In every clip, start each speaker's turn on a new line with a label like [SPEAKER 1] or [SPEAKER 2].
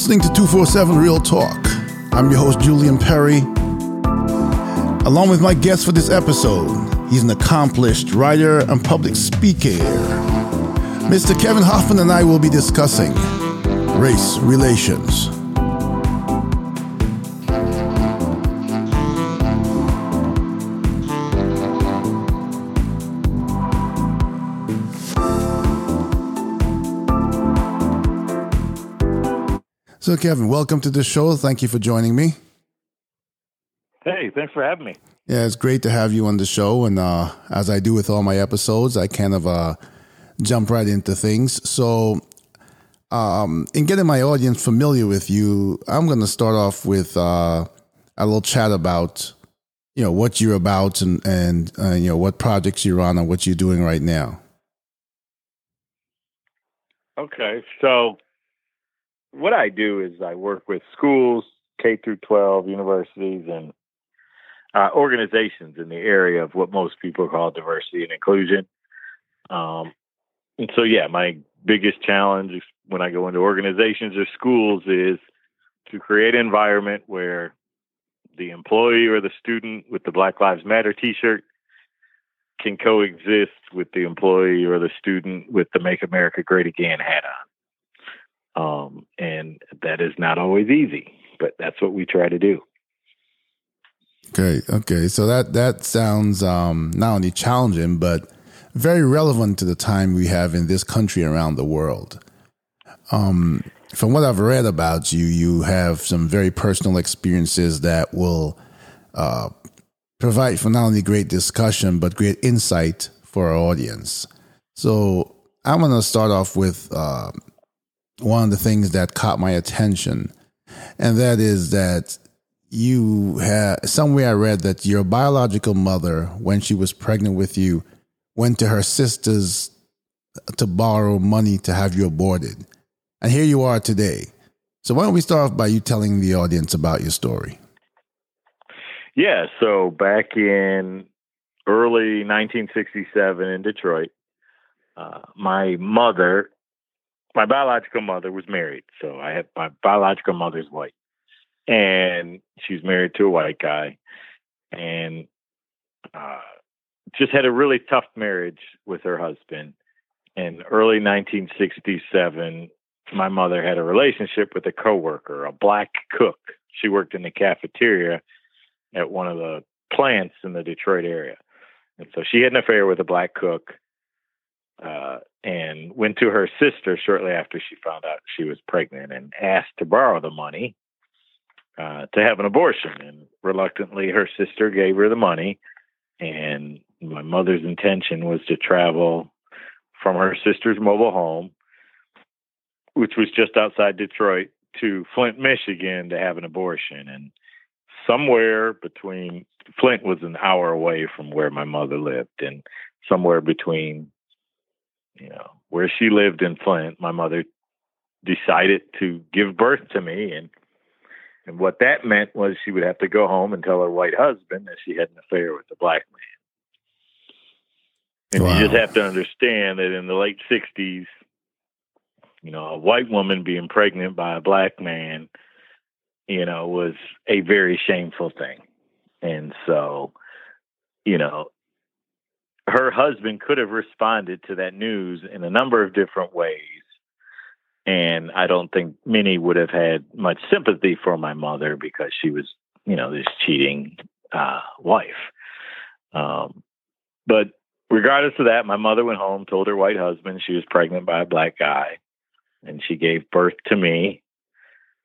[SPEAKER 1] listening to 247 Real Talk. I'm your host, Julian Perry. Along with my guest for this episode, he's an accomplished writer and public speaker. Mr. Kevin Hoffman and I will be discussing race relations. So, Kevin, welcome to the show. Thank you for joining me.
[SPEAKER 2] Hey, thanks for having me.
[SPEAKER 1] Yeah, it's great to have you on the show. And uh, as I do with all my episodes, I kind of uh, jump right into things. So, um, in getting my audience familiar with you, I'm going to start off with uh, a little chat about, you know, what you're about and and uh, you know what projects you're on and what you're doing right now.
[SPEAKER 2] Okay, so what I do is I work with schools, K through 12, universities, and uh, organizations in the area of what most people call diversity and inclusion. Um, and so, yeah, my biggest challenge when I go into organizations or schools is to create an environment where the employee or the student with the Black Lives Matter T-shirt can coexist with the employee or the student with the Make America Great Again hat on. Um, and that is not always easy, but that's what we try to do.
[SPEAKER 1] Okay, okay. So that that sounds um, not only challenging, but very relevant to the time we have in this country around the world. Um, from what I've read about you, you have some very personal experiences that will uh, provide for not only great discussion but great insight for our audience. So I'm going to start off with uh, one of the things that caught my attention, and that is that you had somewhere I read that your biological mother, when she was pregnant with you, went to her sisters to borrow money to have you aborted. And here you are today. So why don't we start off by you telling the audience about your story?
[SPEAKER 2] Yeah, so back in early 1967 in Detroit, uh, my mother my biological mother was married, so I had my biological mother's white, and she's married to a white guy, and uh, just had a really tough marriage with her husband. In early 1967, my mother had a relationship with a coworker, a black cook. She worked in the cafeteria at one of the plants in the Detroit area, and so she had an affair with a black cook. Uh, and went to her sister shortly after she found out she was pregnant and asked to borrow the money uh, to have an abortion. And reluctantly, her sister gave her the money. And my mother's intention was to travel from her sister's mobile home, which was just outside Detroit, to Flint, Michigan to have an abortion. And somewhere between Flint was an hour away from where my mother lived, and somewhere between you know, where she lived in Flint, my mother decided to give birth to me and and what that meant was she would have to go home and tell her white husband that she had an affair with a black man. And wow. you just have to understand that in the late sixties, you know, a white woman being pregnant by a black man, you know, was a very shameful thing. And so, you know, her husband could have responded to that news in a number of different ways. And I don't think many would have had much sympathy for my mother because she was, you know, this cheating uh, wife. Um, but regardless of that, my mother went home, told her white husband she was pregnant by a black guy, and she gave birth to me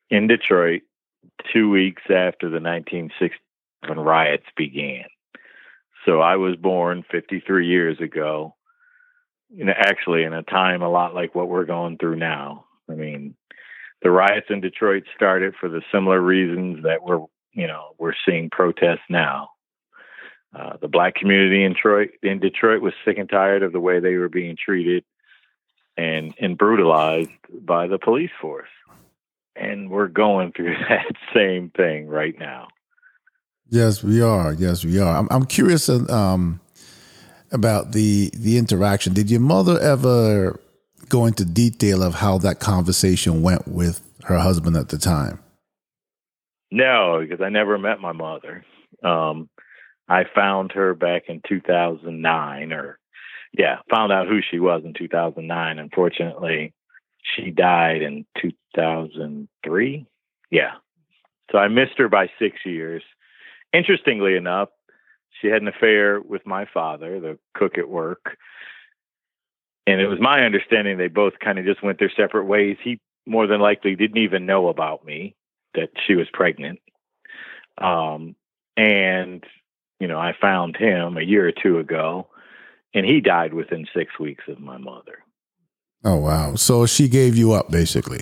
[SPEAKER 2] in Detroit two weeks after the 1967 riots began. So I was born 53 years ago, actually in a time a lot like what we're going through now. I mean, the riots in Detroit started for the similar reasons that we're, you know, we're seeing protests now. Uh, the black community in Detroit, in Detroit was sick and tired of the way they were being treated and, and brutalized by the police force. And we're going through that same thing right now.
[SPEAKER 1] Yes, we are. Yes, we are. I'm, I'm curious um, about the the interaction. Did your mother ever go into detail of how that conversation went with her husband at the time.
[SPEAKER 2] No, because I never met my mother. Um, I found her back in 2009, or yeah, found out who she was in 2009. Unfortunately, she died in 2003. Yeah. So I missed her by six years. Interestingly enough, she had an affair with my father, the cook at work. And it was my understanding they both kind of just went their separate ways. He more than likely didn't even know about me that she was pregnant. Um, and, you know, I found him a year or two ago, and he died within six weeks of my mother.
[SPEAKER 1] Oh, wow. So she gave you up, basically.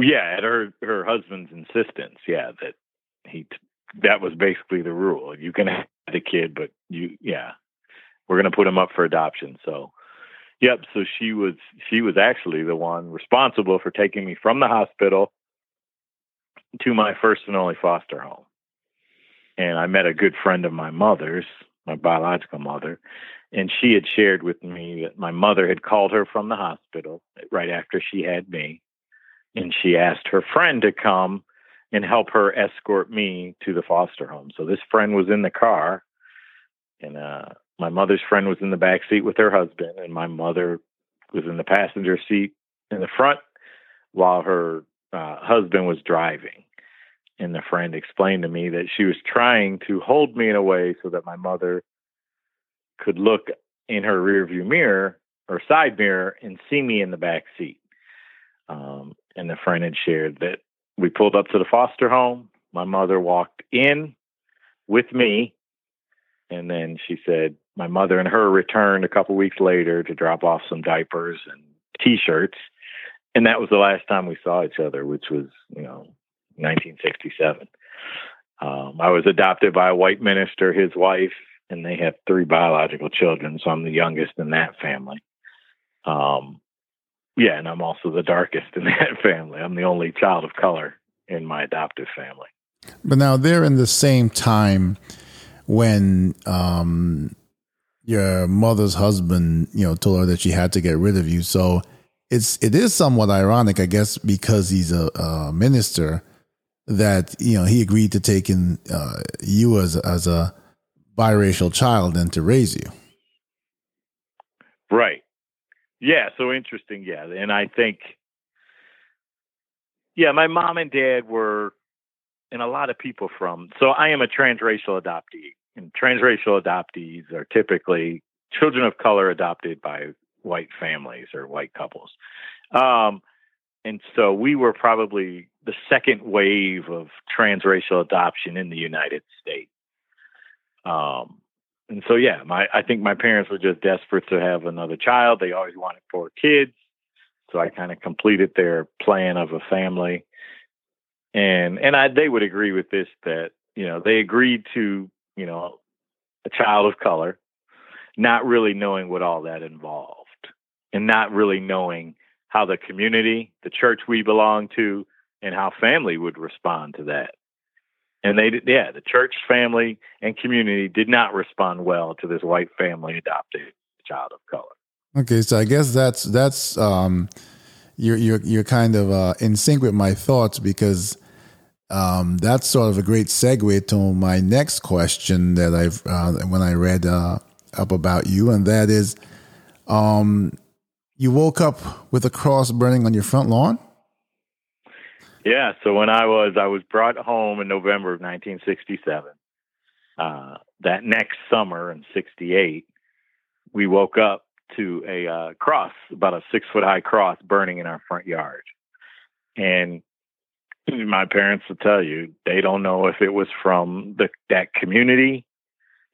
[SPEAKER 2] Yeah, at her her husband's insistence. Yeah, that he that was basically the rule. You can have the kid, but you yeah, we're gonna put him up for adoption. So, yep. So she was she was actually the one responsible for taking me from the hospital to my first and only foster home. And I met a good friend of my mother's, my biological mother, and she had shared with me that my mother had called her from the hospital right after she had me. And she asked her friend to come and help her escort me to the foster home. So this friend was in the car, and uh, my mother's friend was in the back seat with her husband, and my mother was in the passenger seat in the front while her uh, husband was driving. And the friend explained to me that she was trying to hold me in a way so that my mother could look in her rearview mirror or side mirror and see me in the back seat. Um, and the friend had shared that we pulled up to the foster home. My mother walked in with me, and then she said my mother and her returned a couple weeks later to drop off some diapers and T-shirts and that was the last time we saw each other, which was you know 1967. Um, I was adopted by a white minister, his wife, and they have three biological children. So I'm the youngest in that family. Um, yeah, and I'm also the darkest in that family. I'm the only child of color in my adoptive family.
[SPEAKER 1] But now they're in the same time when um, your mother's husband, you know, told her that she had to get rid of you. So it's it is somewhat ironic, I guess, because he's a, a minister that you know he agreed to take in uh, you as as a biracial child and to raise you.
[SPEAKER 2] Right. Yeah. So interesting. Yeah, and I think, yeah, my mom and dad were, and a lot of people from. So I am a transracial adoptee, and transracial adoptees are typically children of color adopted by white families or white couples. Um, and so we were probably the second wave of transracial adoption in the United States. Um, and so, yeah, my I think my parents were just desperate to have another child. They always wanted four kids, so I kind of completed their plan of a family. And and I they would agree with this that you know they agreed to you know a child of color, not really knowing what all that involved and not really knowing how the community, the church we belong to, and how family would respond to that. And they did, yeah, the church, family, and community did not respond well to this white family adopted child of color.
[SPEAKER 1] Okay, so I guess that's that's um, you're you're you're kind of uh, in sync with my thoughts because um, that's sort of a great segue to my next question that I've uh, when I read uh, up about you, and that is, um, you woke up with a cross burning on your front lawn?
[SPEAKER 2] Yeah. So when I was, I was brought home in November of 1967. Uh, that next summer in 68, we woke up to a uh, cross, about a six foot high cross burning in our front yard. And my parents will tell you, they don't know if it was from the, that community.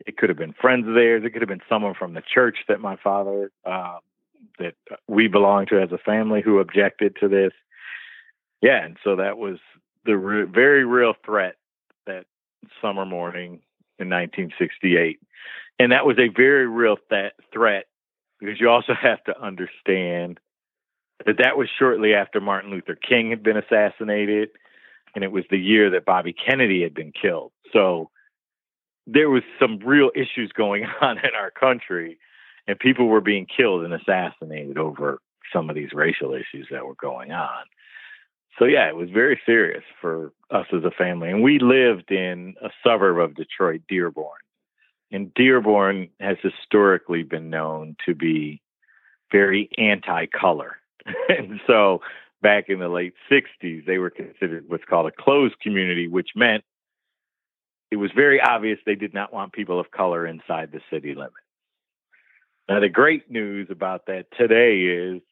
[SPEAKER 2] It could have been friends of theirs. It could have been someone from the church that my father uh, that we belong to as a family who objected to this. Yeah, and so that was the re- very real threat that summer morning in 1968, and that was a very real th- threat because you also have to understand that that was shortly after Martin Luther King had been assassinated, and it was the year that Bobby Kennedy had been killed. So there was some real issues going on in our country and people were being killed and assassinated over some of these racial issues that were going on. So yeah, it was very serious for us as a family, and we lived in a suburb of Detroit, Dearborn. And Dearborn has historically been known to be very anti-color, and so back in the late '60s, they were considered what's called a closed community, which meant it was very obvious they did not want people of color inside the city limits. Now, the great news about that today is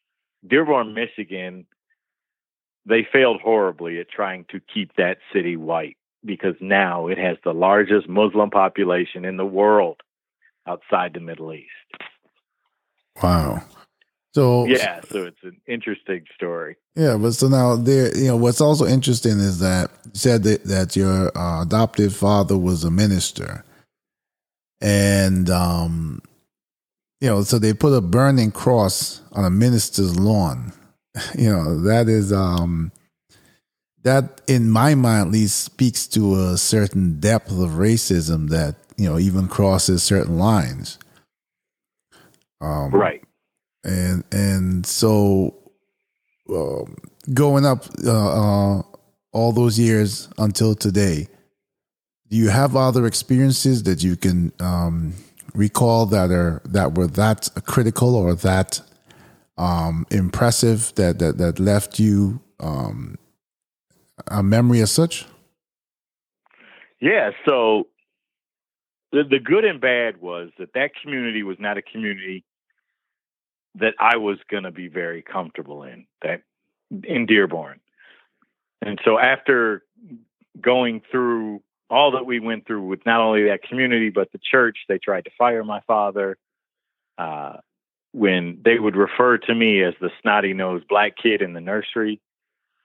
[SPEAKER 2] Dearborn, Michigan they failed horribly at trying to keep that city white because now it has the largest Muslim population in the world outside the Middle East.
[SPEAKER 1] Wow. So
[SPEAKER 2] yeah, so it's an interesting story.
[SPEAKER 1] Yeah, but so now there, you know, what's also interesting is that you said that that your uh, adoptive father was a minister, and um, you know, so they put a burning cross on a minister's lawn you know that is um that in my mind at least speaks to a certain depth of racism that you know even crosses certain lines.
[SPEAKER 2] Um, right.
[SPEAKER 1] and and so um, going up uh, uh, all those years until today do you have other experiences that you can um, recall that are that were that critical or that um, impressive that that that left you um, a memory as such?
[SPEAKER 2] Yeah. So the the good and bad was that that community was not a community that I was going to be very comfortable in. That in Dearborn, and so after going through all that we went through with not only that community but the church, they tried to fire my father. Uh, when they would refer to me as the snotty nosed black kid in the nursery,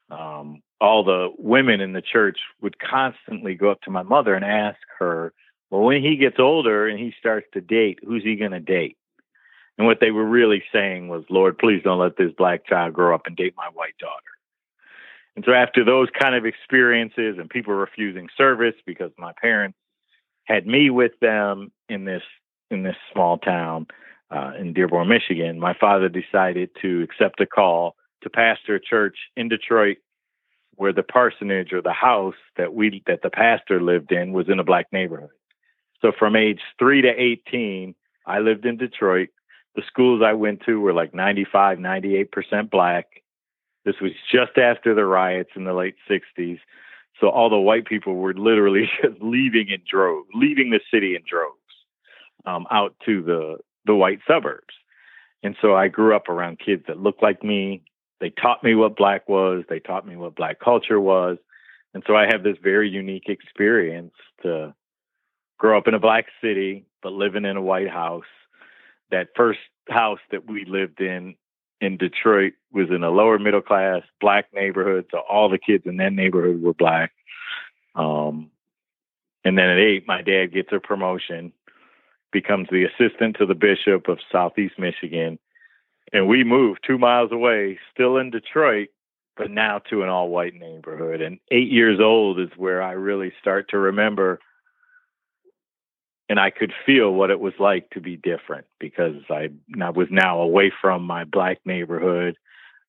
[SPEAKER 2] um, all the women in the church would constantly go up to my mother and ask her, well, when he gets older and he starts to date, who's he going to date? And what they were really saying was, Lord, please don't let this black child grow up and date my white daughter. And so after those kind of experiences and people refusing service because my parents had me with them in this in this small town, uh, in Dearborn, Michigan, my father decided to accept a call to pastor a church in Detroit where the parsonage or the house that we that the pastor lived in was in a black neighborhood. So from age 3 to 18, I lived in Detroit. The schools I went to were like 95, 98% black. This was just after the riots in the late 60s. So all the white people were literally just leaving in droves, leaving the city in droves um, out to the the white suburbs. And so I grew up around kids that looked like me. They taught me what black was, they taught me what black culture was. And so I have this very unique experience to grow up in a black city, but living in a white house. That first house that we lived in in Detroit was in a lower middle class black neighborhood. So all the kids in that neighborhood were black. Um, and then at eight, my dad gets a promotion becomes the assistant to the bishop of Southeast Michigan. And we moved two miles away, still in Detroit, but now to an all white neighborhood. And eight years old is where I really start to remember and I could feel what it was like to be different because I, was now away from my black neighborhood.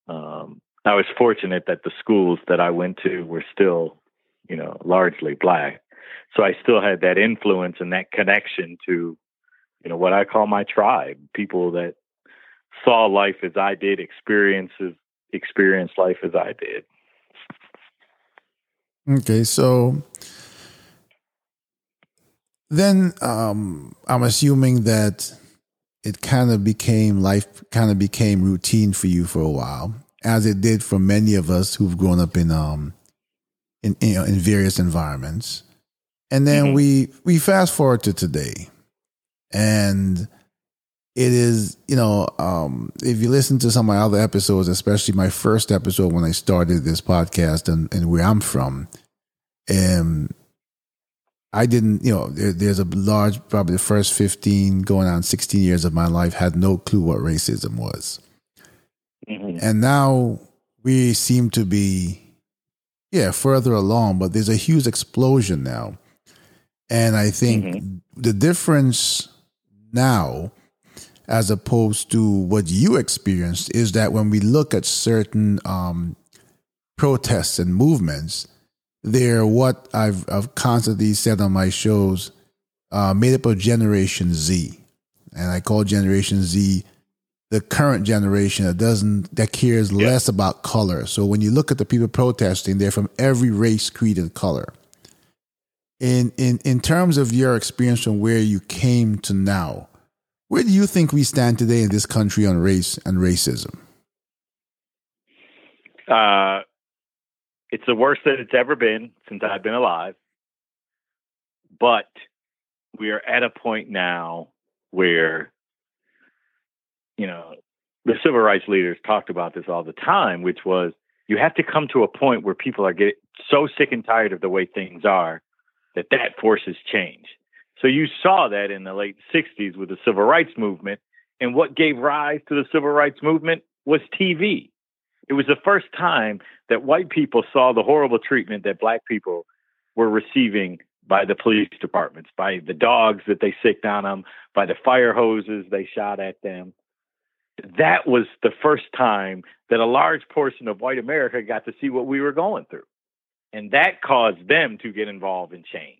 [SPEAKER 2] Um, I was fortunate that the schools that I went to were still, you know, largely black. So I still had that influence and that connection to you know what I call my tribe, people that saw life as I did, experiences experienced life as I did.
[SPEAKER 1] Okay, so then um, I'm assuming that it kind of became life kind of became routine for you for a while, as it did for many of us who've grown up in um in you know, in various environments. And then mm-hmm. we we fast forward to today and it is you know um, if you listen to some of my other episodes especially my first episode when i started this podcast and, and where i'm from and i didn't you know there, there's a large probably the first 15 going on 16 years of my life had no clue what racism was mm-hmm. and now we seem to be yeah further along but there's a huge explosion now and i think mm-hmm. the difference now as opposed to what you experienced is that when we look at certain um, protests and movements, they're what I've, I've constantly said on my shows, uh, made up of Generation Z. And I call Generation Z the current generation that doesn't that cares less about color. So when you look at the people protesting, they're from every race, creed, and color. In in in terms of your experience from where you came to now, where do you think we stand today in this country on race and racism?
[SPEAKER 2] Uh, it's the worst that it's ever been since I've been alive. But we are at a point now where, you know, the civil rights leaders talked about this all the time, which was you have to come to a point where people are getting so sick and tired of the way things are that that forces change. So you saw that in the late 60s with the civil rights movement. And what gave rise to the civil rights movement was TV. It was the first time that white people saw the horrible treatment that black people were receiving by the police departments, by the dogs that they sicked on them, by the fire hoses they shot at them. That was the first time that a large portion of white America got to see what we were going through. And that caused them to get involved in change.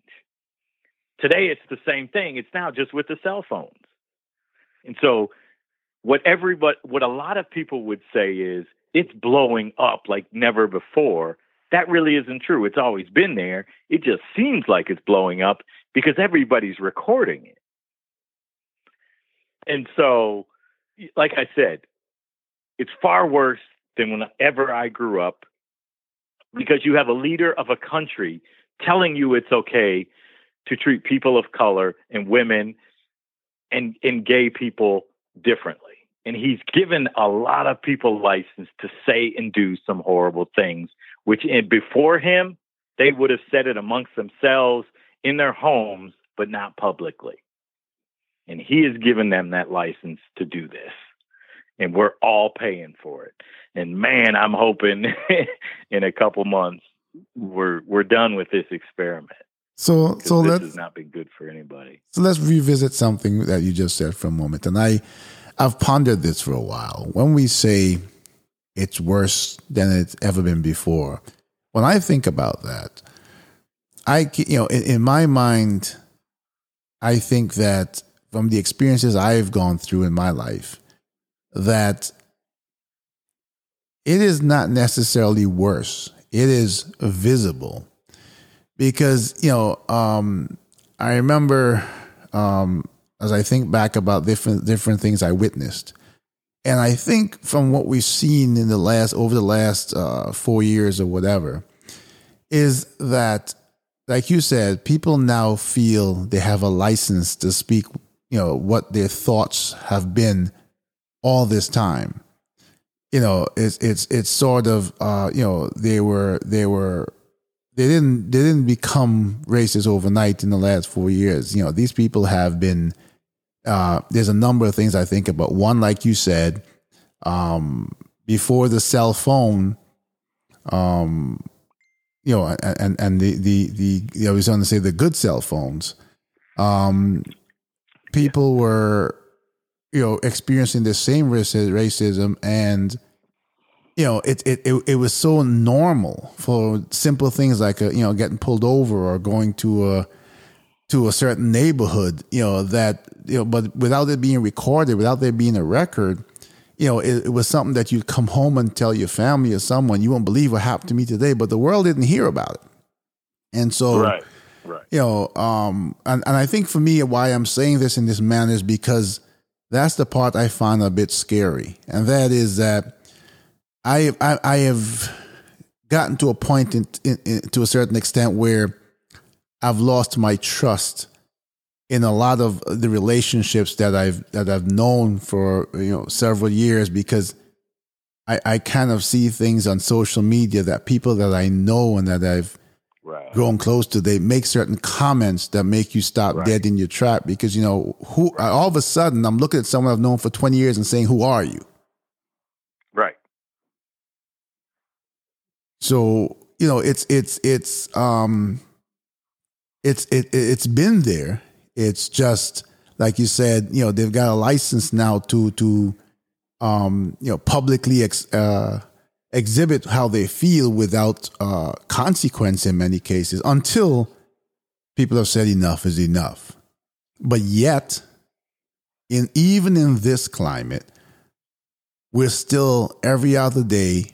[SPEAKER 2] Today, it's the same thing. It's now just with the cell phones. And so, what everybody, what a lot of people would say is, it's blowing up like never before. That really isn't true. It's always been there. It just seems like it's blowing up because everybody's recording it. And so, like I said, it's far worse than whenever I grew up because you have a leader of a country telling you it's okay to treat people of color and women and, and gay people differently and he's given a lot of people license to say and do some horrible things, which before him, they would have said it amongst themselves in their homes, but not publicly. And he has given them that license to do this. And we're all paying for it. And man, I'm hoping in a couple months we're we're done with this experiment.
[SPEAKER 1] So so
[SPEAKER 2] this
[SPEAKER 1] let's
[SPEAKER 2] has not been good for anybody.
[SPEAKER 1] So let's revisit something that you just said for a moment. And I I've pondered this for a while. When we say it's worse than it's ever been before, when I think about that, I you know in, in my mind, I think that from the experiences I've gone through in my life, that it is not necessarily worse. It is visible because you know um, I remember um, as I think back about different different things I witnessed. And I think from what we've seen in the last over the last uh, four years or whatever, is that, like you said, people now feel they have a license to speak, you know, what their thoughts have been all this time. You know, it's it's it's sort of uh, you know they were they were they didn't they didn't become racist overnight in the last four years. You know, these people have been uh, there's a number of things I think about. One, like you said, um, before the cell phone, um, you know, and and the the the I was going to say the good cell phones, um, people were, you know, experiencing the same racism and. You know, it, it it it was so normal for simple things like a, you know getting pulled over or going to a to a certain neighborhood. You know that you know, but without it being recorded, without there being a record, you know, it, it was something that you'd come home and tell your family or someone, you won't believe what happened to me today, but the world didn't hear about it. And so,
[SPEAKER 2] right, right.
[SPEAKER 1] you know, um, and, and I think for me, why I'm saying this in this manner is because that's the part I find a bit scary. And that is that I, I, I have gotten to a point in, in, in, to a certain extent where I've lost my trust in a lot of the relationships that I've that I've known for you know several years because I, I kind of see things on social media that people that I know and that I've right. grown close to they make certain comments that make you stop right. dead in your track because you know who right. all of a sudden I'm looking at someone I've known for 20 years and saying who are you
[SPEAKER 2] right
[SPEAKER 1] so you know it's it's it's um it's it it's been there it's just like you said, you know, they've got a license now to to um, you know publicly ex, uh, exhibit how they feel without uh, consequence in many cases until people have said enough is enough. But yet, in even in this climate, we're still every other day,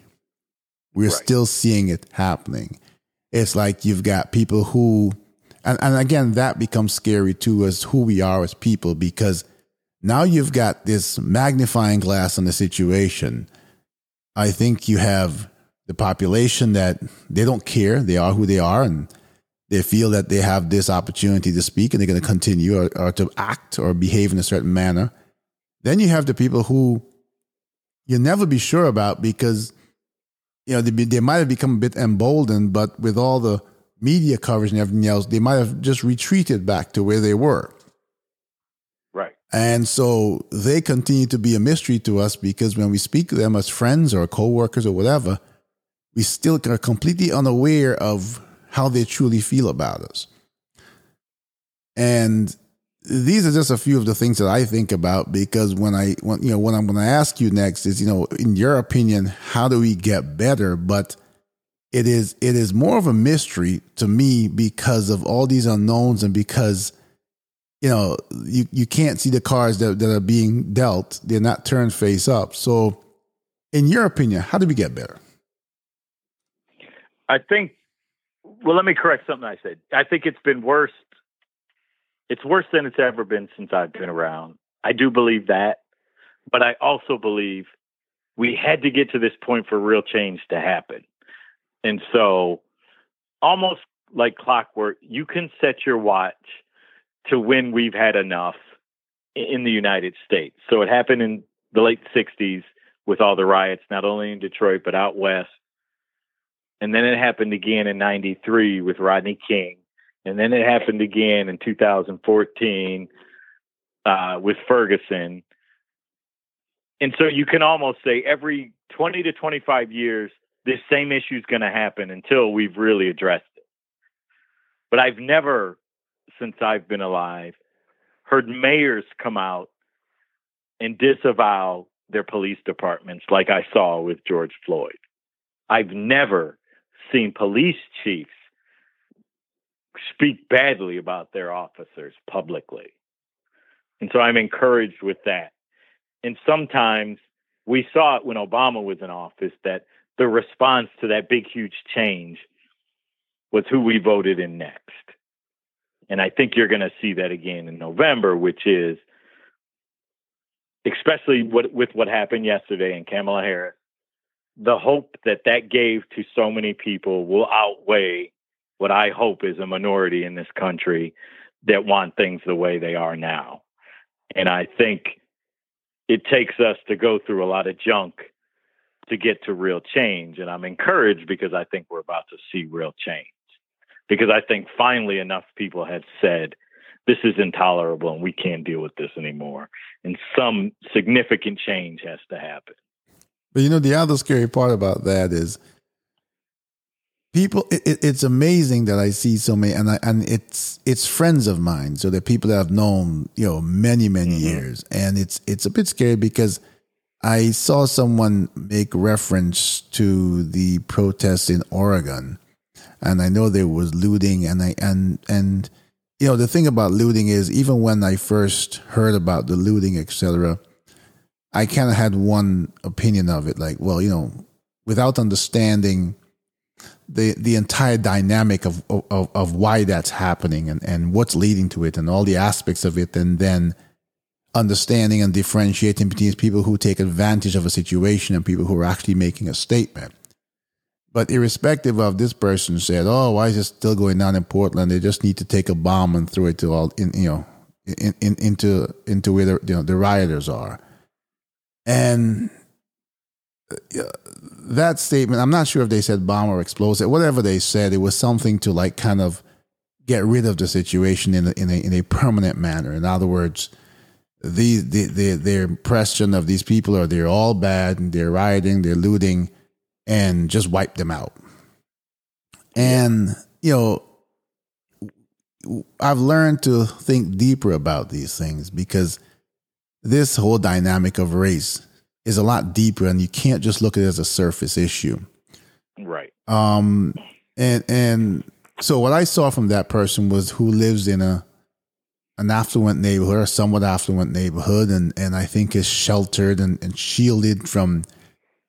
[SPEAKER 1] we're right. still seeing it happening. It's like you've got people who, and, and again, that becomes scary too as who we are as people because now you've got this magnifying glass on the situation. I think you have the population that they don't care, they are who they are, and they feel that they have this opportunity to speak and they're going to continue or, or to act or behave in a certain manner. Then you have the people who you'll never be sure about because you know they, they might have become a bit emboldened, but with all the media coverage and everything else, they might have just retreated back to where they were. And so they continue to be a mystery to us because when we speak to them as friends or co-workers or whatever, we still are completely unaware of how they truly feel about us. And these are just a few of the things that I think about because when I when you know what I'm going to ask you next is you know in your opinion how do we get better but it is it is more of a mystery to me because of all these unknowns and because you know you you can't see the cards that, that are being dealt they're not turned face up so in your opinion how do we get better
[SPEAKER 2] I think well, let me correct something I said. I think it's been worse. It's worse than it's ever been since I've been around. I do believe that, but I also believe we had to get to this point for real change to happen. And so, almost like clockwork, you can set your watch to when we've had enough in the United States. So it happened in the late 60s with all the riots, not only in Detroit, but out west. And then it happened again in 93 with Rodney King. And then it happened again in 2014 uh, with Ferguson. And so you can almost say every 20 to 25 years, this same issue is going to happen until we've really addressed it. But I've never, since I've been alive, heard mayors come out and disavow their police departments like I saw with George Floyd. I've never seen police chiefs speak badly about their officers publicly. And so I'm encouraged with that. And sometimes we saw it when Obama was in office that the response to that big, huge change was who we voted in next. And I think you're going to see that again in November, which is especially what, with what happened yesterday in Kamala Harris the hope that that gave to so many people will outweigh what I hope is a minority in this country that want things the way they are now. And I think it takes us to go through a lot of junk to get to real change. And I'm encouraged because I think we're about to see real change. Because I think finally enough people have said, this is intolerable and we can't deal with this anymore. And some significant change has to happen.
[SPEAKER 1] But you know, the other scary part about that is people. It, it's amazing that I see so many, and I, and it's it's friends of mine, so they're people that I've known, you know, many many mm-hmm. years, and it's it's a bit scary because I saw someone make reference to the protests in Oregon, and I know there was looting, and I and and you know the thing about looting is even when I first heard about the looting, etc I kind of had one opinion of it, like, well, you know, without understanding the the entire dynamic of of, of why that's happening and, and what's leading to it and all the aspects of it, and then understanding and differentiating between people who take advantage of a situation and people who are actually making a statement. But irrespective of this person said, "Oh, why is it still going on in Portland? They just need to take a bomb and throw it to all in, you know, in, in, into into where the, you know the rioters are." And uh, that statement, I'm not sure if they said bomb or explosive, whatever they said, it was something to like kind of get rid of the situation in a, in a, in a permanent manner. In other words, the, the, the, their impression of these people are they're all bad and they're rioting, they're looting, and just wipe them out. And, you know, I've learned to think deeper about these things because this whole dynamic of race is a lot deeper, and you can't just look at it as a surface issue.
[SPEAKER 2] Right.
[SPEAKER 1] Um, and and so what I saw from that person was who lives in a an affluent neighborhood or somewhat affluent neighborhood, and and I think is sheltered and, and shielded from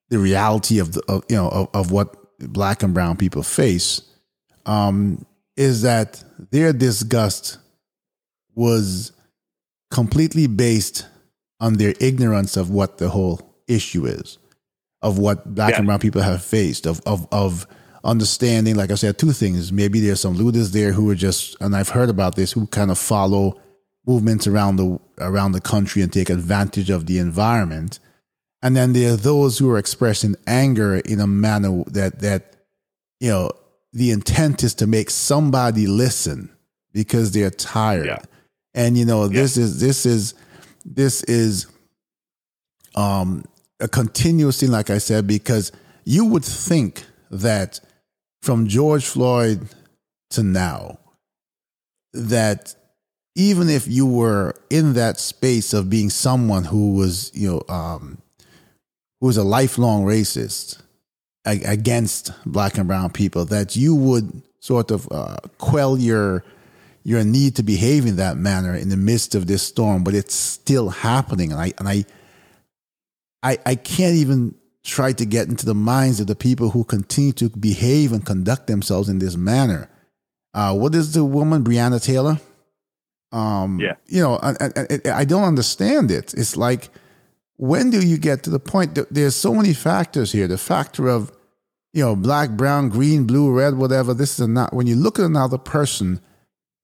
[SPEAKER 1] the reality of the of, you know of, of what black and brown people face. Um, is that their disgust was completely based on their ignorance of what the whole issue is, of what black yeah. and brown people have faced, of of of understanding. Like I said, two things. Maybe there's some looters there who are just, and I've heard about this, who kind of follow movements around the around the country and take advantage of the environment. And then there are those who are expressing anger in a manner that that you know the intent is to make somebody listen because they're tired. Yeah. And you know yeah. this is this is this is um a continuous thing, like I said, because you would think that from George Floyd to now, that even if you were in that space of being someone who was, you know, um, who was a lifelong racist against black and brown people, that you would sort of uh, quell your your need to behave in that manner in the midst of this storm, but it's still happening, and I and I I, I can't even try to get into the minds of the people who continue to behave and conduct themselves in this manner. Uh, what is the woman, Breonna Taylor? Um, yeah. You know, I, I, I, don't understand it. It's like, when do you get to the point that there's so many factors here? The factor of, you know, black, brown, green, blue, red, whatever. This is not, when you look at another person,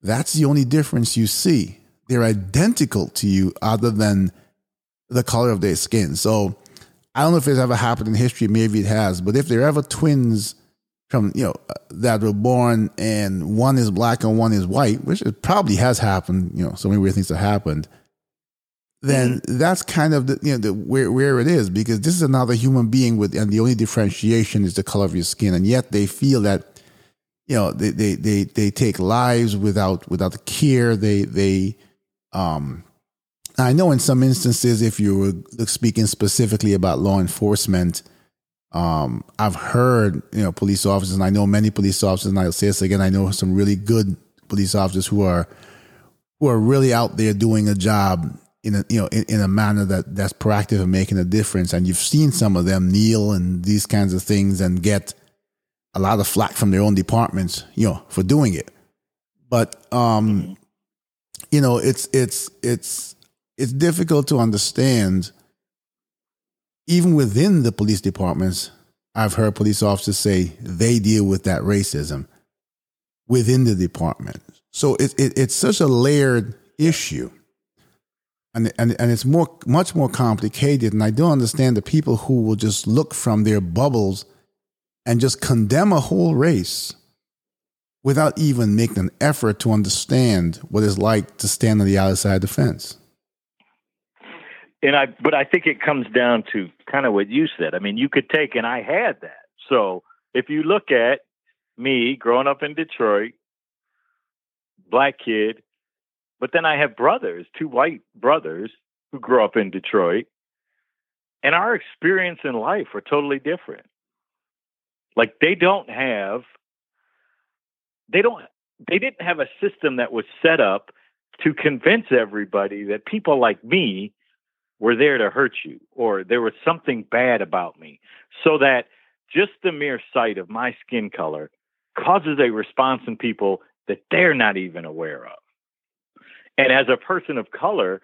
[SPEAKER 1] that's the only difference you see. They're identical to you other than the color of their skin. So I don't know if it's ever happened in history. Maybe it has, but if they're ever twins from you know that were born and one is black and one is white, which it probably has happened. You know, so many weird things have happened. Then mm-hmm. that's kind of the you know the where where it is because this is another human being with and the only differentiation is the color of your skin, and yet they feel that you know they they they, they take lives without without the care they they um I know in some instances, if you were speaking specifically about law enforcement, um, I've heard you know police officers, and I know many police officers, and I'll say this again, I know some really good police officers who are who are really out there doing a job in a you know in, in a manner that that's proactive and making a difference. And you've seen some of them kneel and these kinds of things and get a lot of flack from their own departments, you know, for doing it. But um, you know, it's it's it's it's difficult to understand even within the police departments i've heard police officers say they deal with that racism within the department so it, it, it's such a layered issue and, and, and it's more much more complicated and i don't understand the people who will just look from their bubbles and just condemn a whole race without even making an effort to understand what it's like to stand on the other side of the fence
[SPEAKER 2] and I, but I think it comes down to kind of what you said. I mean, you could take, and I had that. So if you look at me growing up in Detroit, black kid, but then I have brothers, two white brothers who grew up in Detroit, and our experience in life are totally different. Like they don't have, they don't, they didn't have a system that was set up to convince everybody that people like me were there to hurt you or there was something bad about me. So that just the mere sight of my skin color causes a response in people that they're not even aware of. And as a person of color,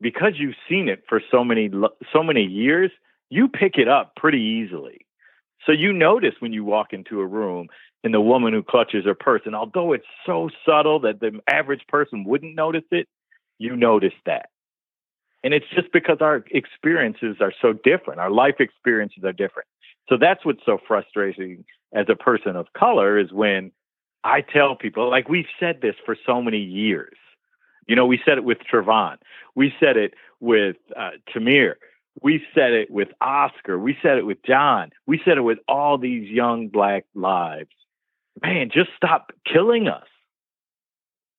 [SPEAKER 2] because you've seen it for so many so many years, you pick it up pretty easily. So you notice when you walk into a room and the woman who clutches her purse, and although it's so subtle that the average person wouldn't notice it, you notice that. And it's just because our experiences are so different. Our life experiences are different. So that's what's so frustrating as a person of color is when I tell people, like we've said this for so many years. You know, we said it with Trayvon. We said it with uh, Tamir. We said it with Oscar. We said it with John. We said it with all these young black lives. Man, just stop killing us.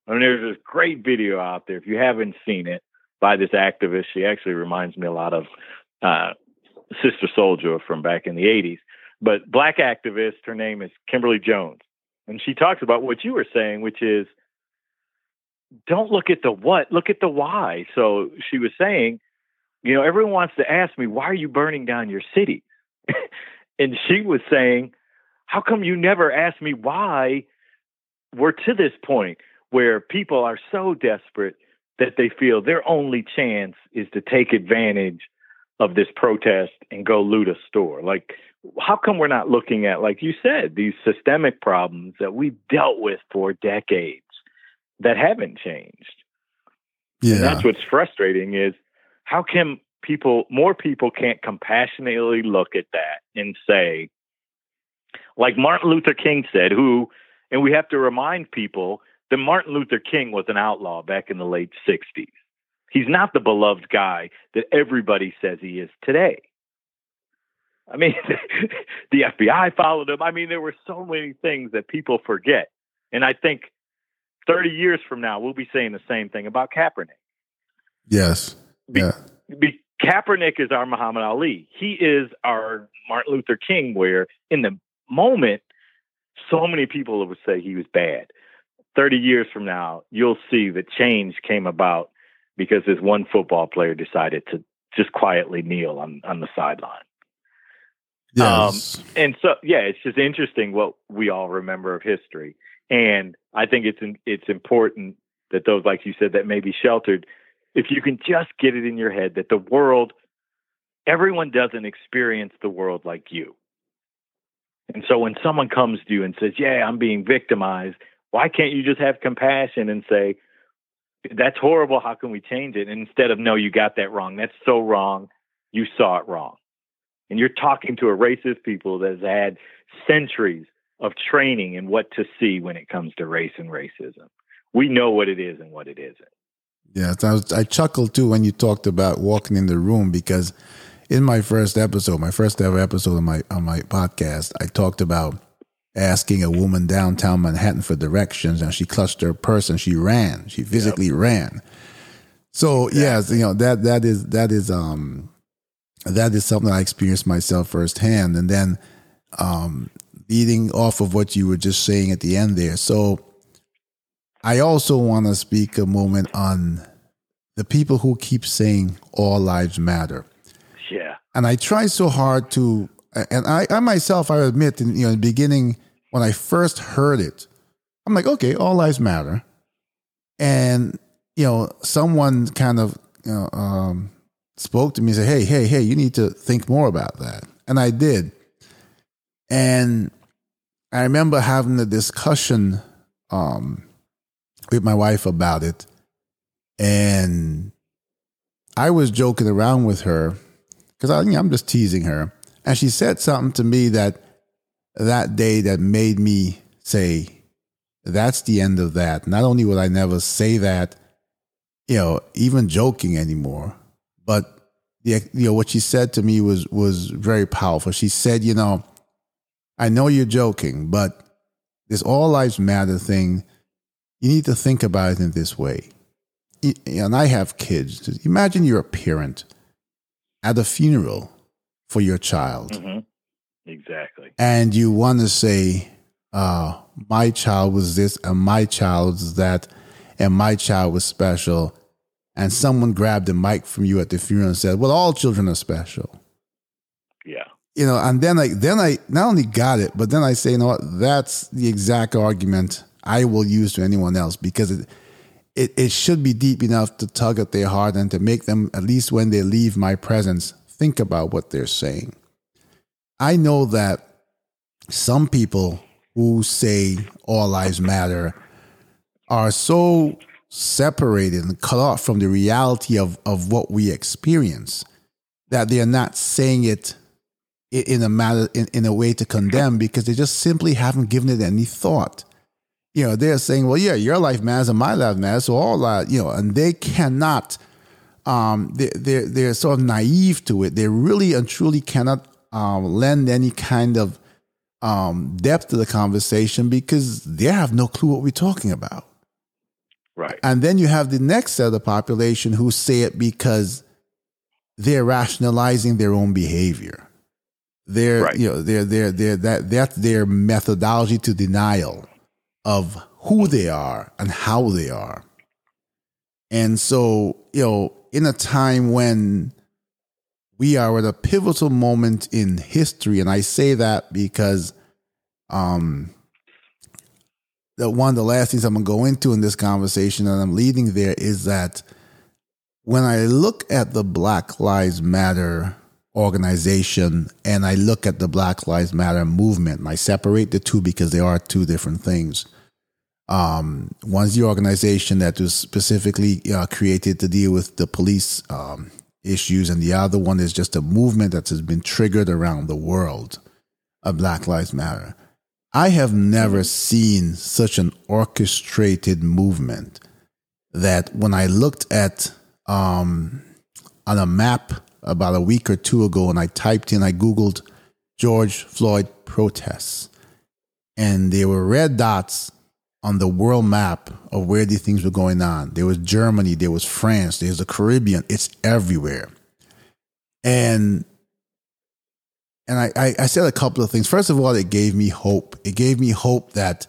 [SPEAKER 2] I mean, there's this great video out there. If you haven't seen it, by this activist. She actually reminds me a lot of uh, Sister Souljah from back in the 80s. But black activist, her name is Kimberly Jones. And she talks about what you were saying, which is don't look at the what, look at the why. So she was saying, you know, everyone wants to ask me, why are you burning down your city? and she was saying, how come you never ask me why we're to this point where people are so desperate that they feel their only chance is to take advantage of this protest and go loot a store? Like, how come we're not looking at, like you said, these systemic problems that we've dealt with for decades that haven't changed? Yeah. And that's what's frustrating is how can people, more people can't compassionately look at that and say, like Martin Luther King said, who, and we have to remind people that Martin Luther King was an outlaw back in the late 60s. He's not the beloved guy that everybody says he is today. I mean, the FBI followed him. I mean, there were so many things that people forget. And I think 30 years from now, we'll be saying the same thing about Kaepernick.
[SPEAKER 1] Yes. Yeah.
[SPEAKER 2] Be, be, Kaepernick is our Muhammad Ali. He is our Martin Luther King, where in the moment, so many people would say he was bad. 30 years from now, you'll see that change came about because this one football player decided to just quietly kneel on, on the sideline. Yes. Um, and so, yeah, it's just interesting what we all remember of history. And I think it's it's important that those, like you said, that may be sheltered, if you can just get it in your head that the world, everyone doesn't experience the world like you. And so when someone comes to you and says, Yeah, I'm being victimized, why can't you just have compassion and say, That's horrible. How can we change it? And instead of, No, you got that wrong. That's so wrong. You saw it wrong. And you're talking to a racist people that has had centuries of training and what to see when it comes to race and racism. We know what it is and what it isn't.
[SPEAKER 1] Yeah, I, was, I chuckled too when you talked about walking in the room because in my first episode, my first ever episode of my on my podcast, I talked about asking a woman downtown Manhattan for directions, and she clutched her purse and she ran. She physically yep. ran. So exactly. yes, you know that that is that is um that is something I experienced myself firsthand, and then um leading off of what you were just saying at the end there. So I also want to speak a moment on the people who keep saying all lives matter.
[SPEAKER 2] Yeah.
[SPEAKER 1] And I try so hard to, and I, I myself, I admit, in, you know, in the beginning, when I first heard it, I'm like, okay, all lives matter. And, you know, someone kind of, you know, um, spoke to me and said, hey, hey, hey, you need to think more about that. And I did. And I remember having a discussion um, with my wife about it. And I was joking around with her because I, you know, I'm just teasing her. And she said something to me that that day that made me say, that's the end of that. Not only would I never say that, you know, even joking anymore, but the, you know, what she said to me was, was very powerful. She said, you know, I know you're joking, but this all lives matter thing, you need to think about it in this way. And I have kids. Imagine you're a parent at a funeral for your child.
[SPEAKER 2] Mm-hmm. Exactly.
[SPEAKER 1] And you want to say, uh, my child was this, and my child was that, and my child was special. And someone grabbed the mic from you at the funeral and said, Well, all children are special. You know, and then I then I not only got it, but then I say, you know what, that's the exact argument I will use to anyone else because it, it, it should be deep enough to tug at their heart and to make them, at least when they leave my presence, think about what they're saying. I know that some people who say all lives matter are so separated and cut off from the reality of, of what we experience that they are not saying it in a matter in, in a way to condemn because they just simply haven't given it any thought you know, they're saying, well, yeah, your life matters and my life matters. So all that, you know, and they cannot, um, they, they're, they're sort of naive to it. They really and truly cannot um, lend any kind of um, depth to the conversation because they have no clue what we're talking about.
[SPEAKER 2] Right.
[SPEAKER 1] And then you have the next set of the population who say it because they're rationalizing their own behavior. They're
[SPEAKER 2] Right.
[SPEAKER 1] you know they're they're they're that that's their methodology to denial of who they are and how they are. And so, you know, in a time when we are at a pivotal moment in history, and I say that because um the one of the last things I'm gonna go into in this conversation and I'm leading there is that when I look at the Black Lives Matter organization and I look at the Black Lives Matter movement, and I separate the two because they are two different things. Um, one's the organization that was specifically uh, created to deal with the police um, issues, and the other one is just a movement that has been triggered around the world of Black Lives Matter. I have never seen such an orchestrated movement that when I looked at um, on a map about a week or two ago and I typed in, I Googled George Floyd protests, and there were red dots on the world map of where these things were going on. There was Germany, there was France, there's the Caribbean, it's everywhere. And and I, I, I said a couple of things. First of all, it gave me hope. It gave me hope that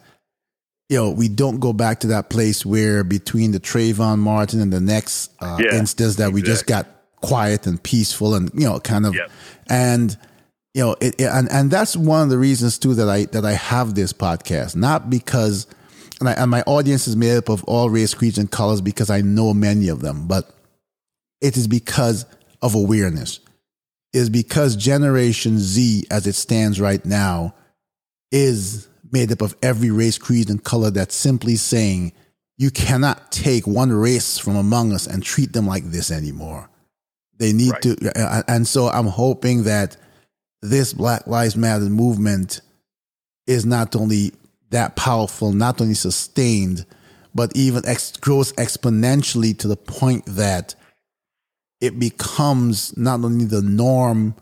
[SPEAKER 1] you know we don't go back to that place where between the Trayvon Martin and the next uh,
[SPEAKER 2] Yeah,
[SPEAKER 1] instance that we just got quiet and peaceful and you know kind of
[SPEAKER 2] Yep.
[SPEAKER 1] and you know it, it- and and that's one of the reasons too that I that I have this podcast. Not because and, I, and my audience is made up of all race creeds and colors because I know many of them but it is because of awareness. Is because generation Z as it stands right now is made up of every race creed and color that's simply saying you cannot take one race from among us and treat them like this anymore they need
[SPEAKER 2] Right.
[SPEAKER 1] to and so i'm hoping that this black lives matter movement is not only that powerful not only sustained but even ex- grows exponentially to the point that it becomes not only the norm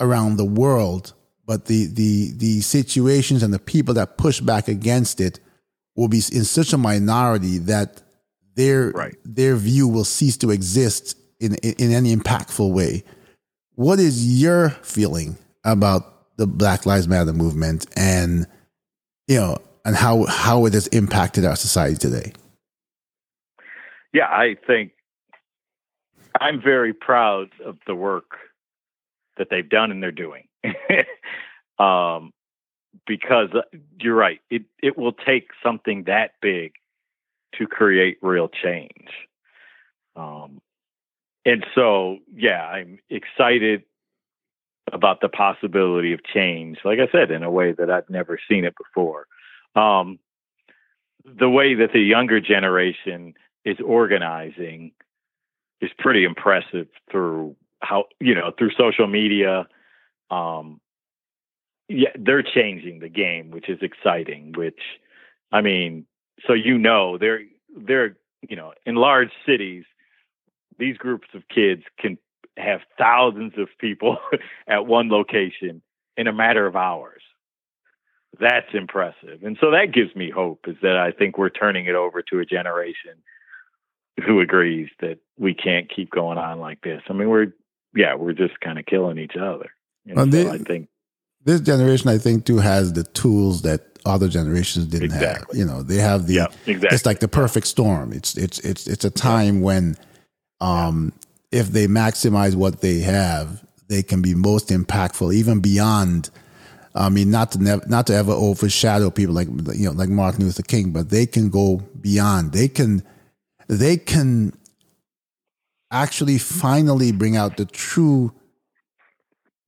[SPEAKER 1] around the world but the the the situations and the people that push back against it will be in such a minority that their
[SPEAKER 2] Right.
[SPEAKER 1] their view will cease to exist in, in in any impactful way. What is your feeling about the Black Lives Matter movement and you know and how how it has impacted our society today?
[SPEAKER 2] Yeah, I think I'm very proud of the work that they've done and they're doing. um, because uh, you're right, it, it will take something that big to create real change. Um, and so, yeah, I'm excited about the possibility of change, like I said, in a way that I've never seen it before. Um, the way that the younger generation is organizing is pretty impressive through how you know through social media um yeah they're changing the game which is exciting which i mean so you know they're they're you know in large cities these groups of kids can have thousands of people at one location in a matter of hours that's impressive and so that gives me hope is that i think we're turning it over to a generation who agrees that we can't keep going on like this. I mean, we're yeah, we're just kind of killing each other. And
[SPEAKER 1] Well,
[SPEAKER 2] so
[SPEAKER 1] they-
[SPEAKER 2] I think
[SPEAKER 1] This generation, I think, too, has the tools that other generations didn't have. You know, they have the
[SPEAKER 2] yeah, exactly.
[SPEAKER 1] it's like the perfect storm. It's it's it's it's a time when, um, if they maximize what they have, they can be most impactful, even beyond. I mean, not to never, not to ever overshadow people like you know like Martin Luther King, but they can go beyond. They can they can actually finally bring out the true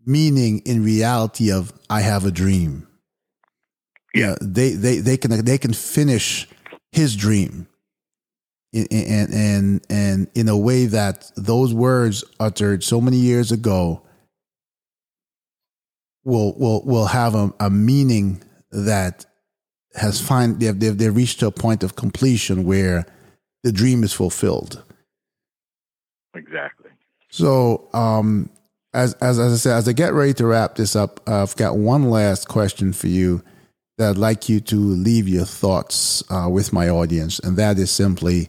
[SPEAKER 1] meaning in reality of I have a dream.
[SPEAKER 2] Yeah.
[SPEAKER 1] they they they can they can finish his dream in, and and in a way that those words uttered so many years ago will will will have a, a meaning that has find they've, they've they've reached to a point of completion where the dream is fulfilled.
[SPEAKER 2] exactly.
[SPEAKER 1] So, um, as as as I said, as I get ready to wrap this up, uh, I've got one last question for you that I'd like you to leave your thoughts uh, with my audience, and that is simply,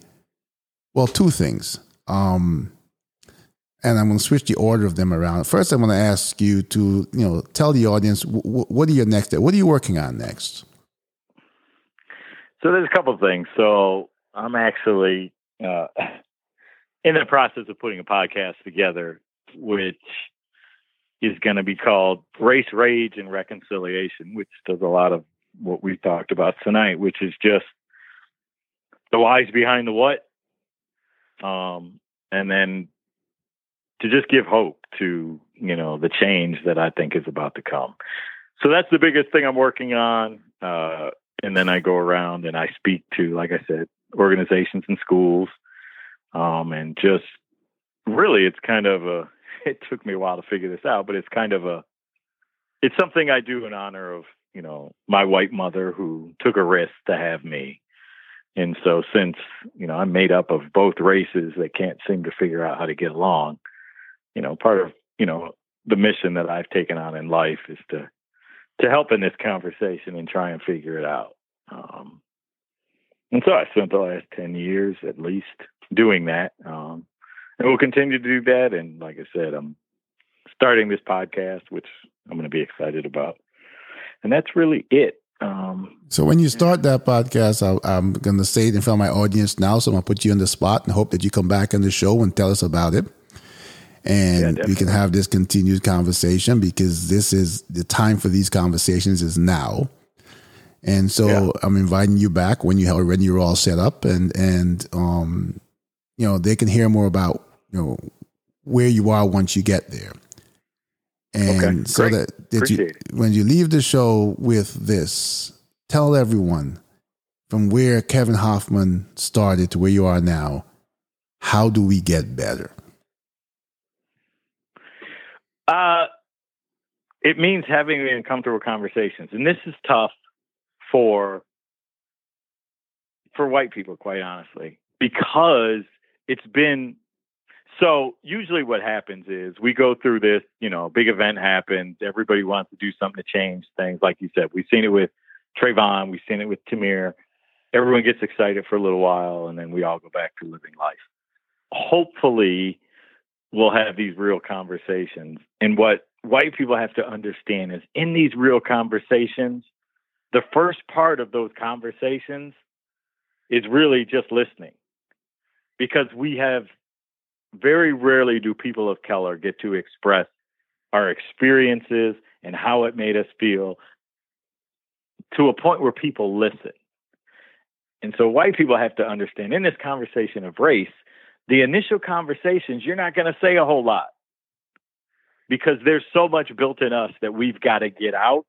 [SPEAKER 1] well, two things. Um, and I'm going to switch the order of them around. First, I'm going to ask you to, you know, tell the audience w- what are your next? What are you working on next?
[SPEAKER 2] So there's a couple things. So I'm actually uh, in the process of putting a podcast together, which is going to be called Race, Rage, and Reconciliation, which does a lot of what we talked about tonight, which is just the whys behind the what, um, and then to just give hope to you know the change that I think is about to come. So that's the biggest thing I'm working on. Uh, and then I go around and I speak to, like I said, organizations and schools, um, and just really, it's kind of a. It took me a while to figure this out, but it's kind of a. It's something I do in honor of you know my white mother who took a risk to have me, and so since you know I'm made up of both races that can't seem to figure out how to get along, you know, part of you know the mission that I've taken on in life is to to help in this conversation and try and figure it out. Um, and so I spent the last ten years at least doing that, um, and we'll continue to do that. And like I said, I'm starting this podcast, which I'm going to be excited about, and that's really it. Um,
[SPEAKER 1] so when you start that podcast, I, am going to say it in front of my audience now. So I'm going to put you on the spot and hope that you come back on the show and tell us about it and yeah, we can have this continued conversation because this is the time for these conversations is now. And so yeah. I'm inviting you back when you when you're all set up and and um you know they can hear more about you know where you are once you get there. And okay, so great. That, you, when you leave the show with this, tell everyone from where Kevin Hoffman started to where you are now, how do we get better?
[SPEAKER 2] Uh, it means having the uncomfortable conversations, and this is tough for for white people, quite honestly, because it's been so. Usually, what happens is we go through this. You know, big event happens. Everybody wants to do something to change things. Like you said, we've seen it with Trayvon. We've seen it with Tamir. Everyone gets excited for a little while, and then we all go back to living life. Hopefully, we'll have these real conversations. And what white people have to understand is in these real conversations, the first part of those conversations is really just listening. Because we have very rarely do people of color get to express our experiences and how it made us feel to a point where people listen. And so white people have to understand in this conversation of race, the initial conversations, you're not going to say a whole lot because there's so much built in us that we've got to get out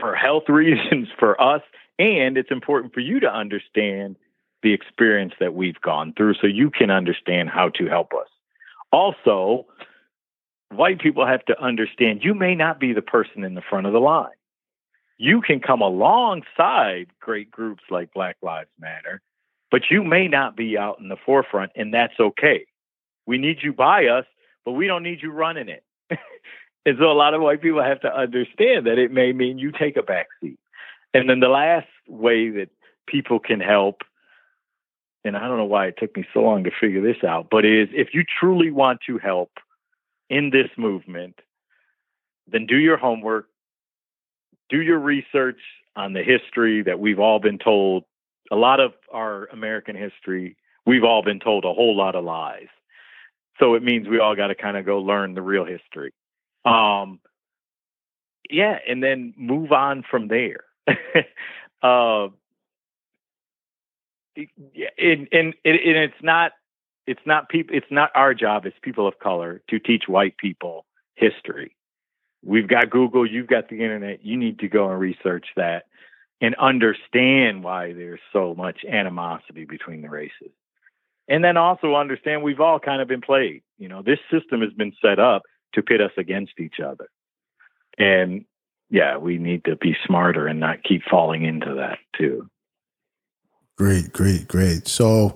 [SPEAKER 2] for health reasons for us. And it's important for you to understand the experience that we've gone through so you can understand how to help us. Also, white people have to understand you may not be the person in the front of the line. You can come alongside great groups like Black Lives Matter but you may not be out in the forefront, and that's okay. We need you by us, but we don't need you running it. and so a lot of white people have to understand that it may mean you take a back seat. And then the last way that people can help, and I don't know why it took me so long to figure this out, but is if you truly want to help in this movement, then do your homework, do your research on the history that we've all been told a lot of our American history, we've all been told a whole lot of lies. So it means we all got to kind of go learn the real history. Um, yeah, and then move on from there. uh, and, and, and it's not it's not people it's not our job as people of color to teach white people history. We've got Google, you've got the internet. You need to go and research that and understand why there's so much animosity between the races. And then also understand we've all kind of been played. You know, this system has been set up to pit us against each other. And yeah, we need to be smarter and not keep falling into that too.
[SPEAKER 1] Great, great, great. So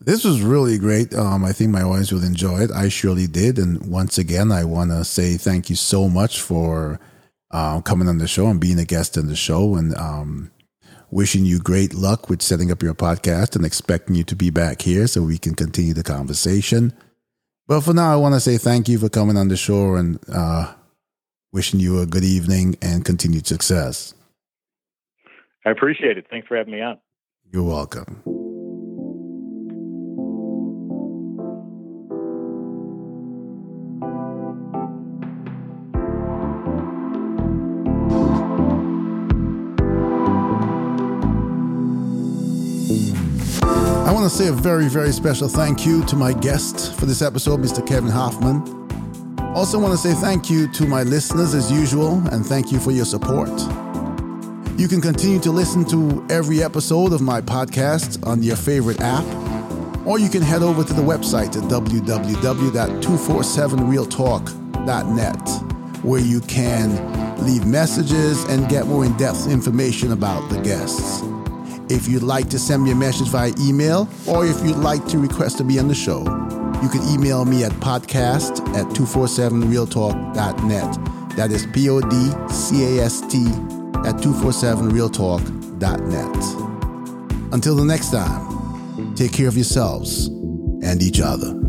[SPEAKER 1] this was really great. Um, I think my audience will enjoy it. I surely did. And once again, I want to say thank you so much for uh, coming on the show and being a guest in the show and um, wishing you great luck with setting up your podcast and expecting you to be back here so we can continue the conversation. But for now, I want to say thank you for coming on the show and uh, wishing you a good evening and continued success.
[SPEAKER 2] I appreciate it. Thanks for having me on.
[SPEAKER 1] You're welcome. I want to say a very, very special thank you to my guest for this episode, Mr. Kevin Hoffman. Also, want to say thank you to my listeners as usual, and thank you for your support. You can continue to listen to every episode of my podcast on your favorite app, or you can head over to the website at www.247realtalk.net, where you can leave messages and get more in depth information about the guests. If you'd like to send me a message via email, or if you'd like to request to be on the show, you can email me at podcast at 247realtalk.net. That is P O D C A S T at 247realtalk.net. Until the next time, take care of yourselves and each other.